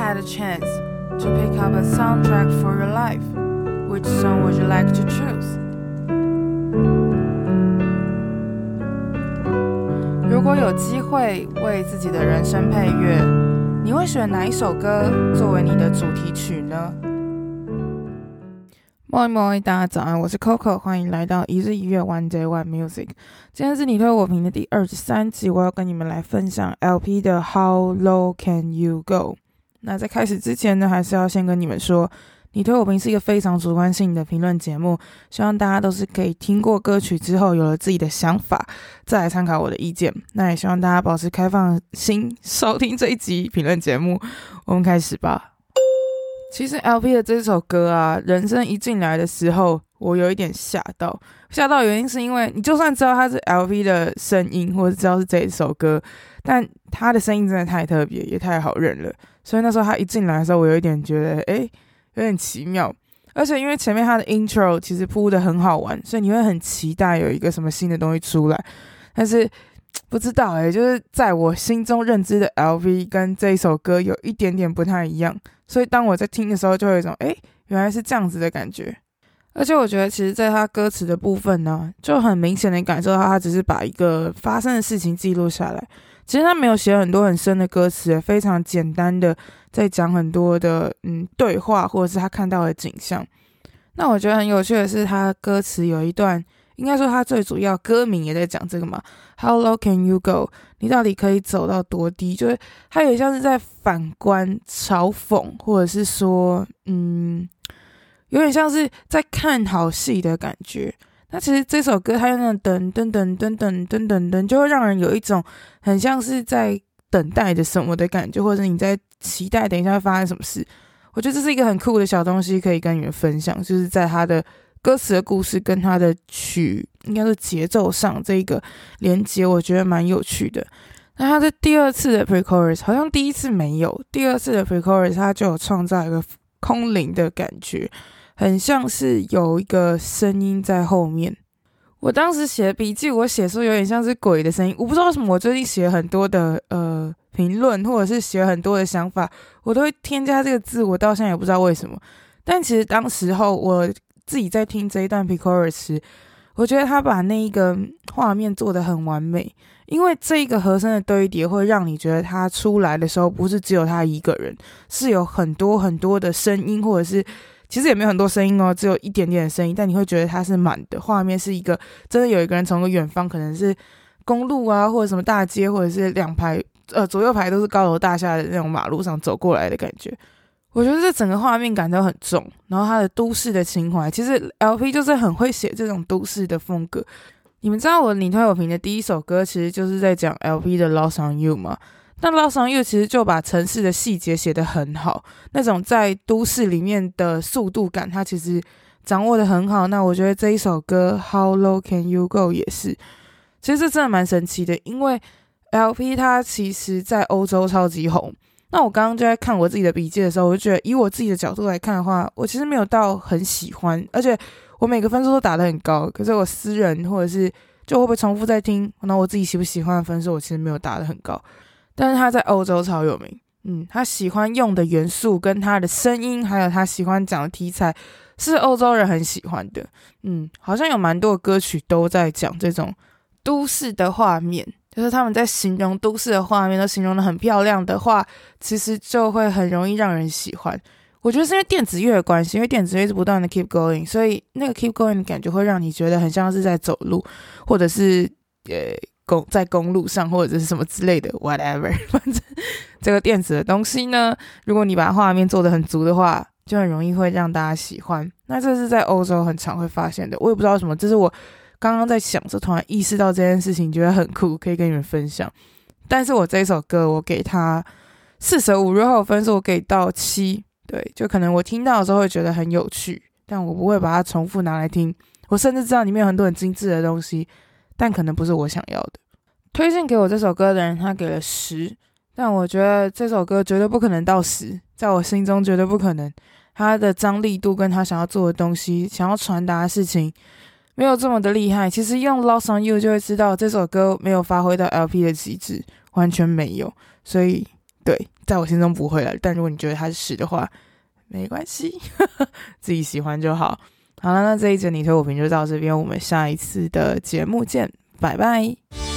had a chance to pick up a soundtrack for your life, which song would you like to choose? 如果有机会为自己的人生配乐，你会选哪一首歌作为你的主题曲呢？Moi moi，大家早安，我是 Coco，欢迎来到一日一乐 One Day One Music。今天是你推我评的第二十三集，我要跟你们来分享 LP 的 How Low Can You Go。 那在开始之前呢，还是要先跟你们说，你推我评是一个非常主观性的评论节目，希望大家都是可以听过歌曲之后有了自己的想法，再来参考我的意见。那也希望大家保持开放心，收听这一集评论节目。我们开始吧。其实 LP 的这首歌啊，人声一进来的时候，我有一点吓到。吓到原因是因为你就算知道它是 LP 的声音，或者知道是这一首歌，但它的声音真的太特别，也太好认了。所以那时候他一进来的时候，我有一点觉得，诶，有点奇妙。而且因为前面他的 intro 其实铺的很好玩，所以你会很期待有一个什么新的东西出来。但是不知道诶，就是在我心中认知的 LV 跟这一首歌有一点点不太一样。所以当我在听的时候，就会有一种诶，原来是这样子的感觉。而且我觉得，其实在他歌词的部分呢，就很明显的感受到他只是把一个发生的事情记录下来。其实他没有写很多很深的歌词，非常简单的在讲很多的嗯对话，或者是他看到的景象。那我觉得很有趣的是，他歌词有一段。应该说，他最主要歌名也在讲这个嘛。How low can you go？你到底可以走到多低？就是他有点像是在反观、嘲讽，或者是说，嗯，有点像是在看好戏的感觉。那其实这首歌，它用那种噔噔噔噔噔噔噔噔，就会让人有一种很像是在等待着什么的感觉，或者你在期待等一下会发生什么事。我觉得这是一个很酷的小东西，可以跟你们分享，就是在它的。歌词的故事跟它的曲，应该是节奏上这个连接，我觉得蛮有趣的。那他的第二次的 pre-chorus 好像第一次没有，第二次的 pre-chorus 他就有创造一个空灵的感觉，很像是有一个声音在后面。我当时写笔记，我写说有点像是鬼的声音。我不知道为什么，我最近写很多的呃评论，或者是写很多的想法，我都会添加这个字，我到现在也不知道为什么。但其实当时候我。自己在听这一段 p i c o r u s，我觉得他把那一个画面做得很完美，因为这一个和声的堆叠会让你觉得他出来的时候不是只有他一个人，是有很多很多的声音，或者是其实也没有很多声音哦，只有一点点的声音，但你会觉得它是满的。画面是一个真的有一个人从个远方，可能是公路啊，或者什么大街，或者是两排呃左右排都是高楼大厦的那种马路上走过来的感觉。我觉得这整个画面感都很重，然后他的都市的情怀，其实 LP 就是很会写这种都市的风格。你们知道我你推我评的第一首歌，其实就是在讲 LP 的 Lost on You 吗？那 Lost on You 其实就把城市的细节写得很好，那种在都市里面的速度感，它其实掌握得很好。那我觉得这一首歌 How Low Can You Go 也是，其实这真的蛮神奇的，因为 LP 它其实在欧洲超级红。那我刚刚就在看我自己的笔记的时候，我就觉得以我自己的角度来看的话，我其实没有到很喜欢，而且我每个分数都打得很高。可是我私人或者是就会不会重复在听，那我自己喜不喜欢的分数，我其实没有打得很高。但是他在欧洲超有名，嗯，他喜欢用的元素跟他的声音，还有他喜欢讲的题材，是欧洲人很喜欢的。嗯，好像有蛮多歌曲都在讲这种都市的画面。就是他们在形容都市的画面都形容得很漂亮的话，其实就会很容易让人喜欢。我觉得是因为电子乐的关系，因为电子乐是不断的 keep going，所以那个 keep going 的感觉会让你觉得很像是在走路，或者是呃公在公路上，或者是什么之类的 whatever。反正这个电子的东西呢，如果你把画面做得很足的话，就很容易会让大家喜欢。那这是在欧洲很常会发现的，我也不知道什么，这是我。刚刚在想着，突然意识到这件事情，觉得很酷，可以跟你们分享。但是我这一首歌，我给他四舍五入后分数，我给到七。对，就可能我听到的时候会觉得很有趣，但我不会把它重复拿来听。我甚至知道里面有很多很精致的东西，但可能不是我想要的。推荐给我这首歌的人，他给了十，但我觉得这首歌绝对不可能到十，在我心中绝对不可能。他的张力度跟他想要做的东西，想要传达的事情。没有这么的厉害，其实用《Lost on You》就会知道这首歌没有发挥到 LP 的极致，完全没有，所以对，在我心中不会了。但如果你觉得它是十的话，没关系，自己喜欢就好。好了，那这一集你推我评就到这边，我们下一次的节目见，拜拜。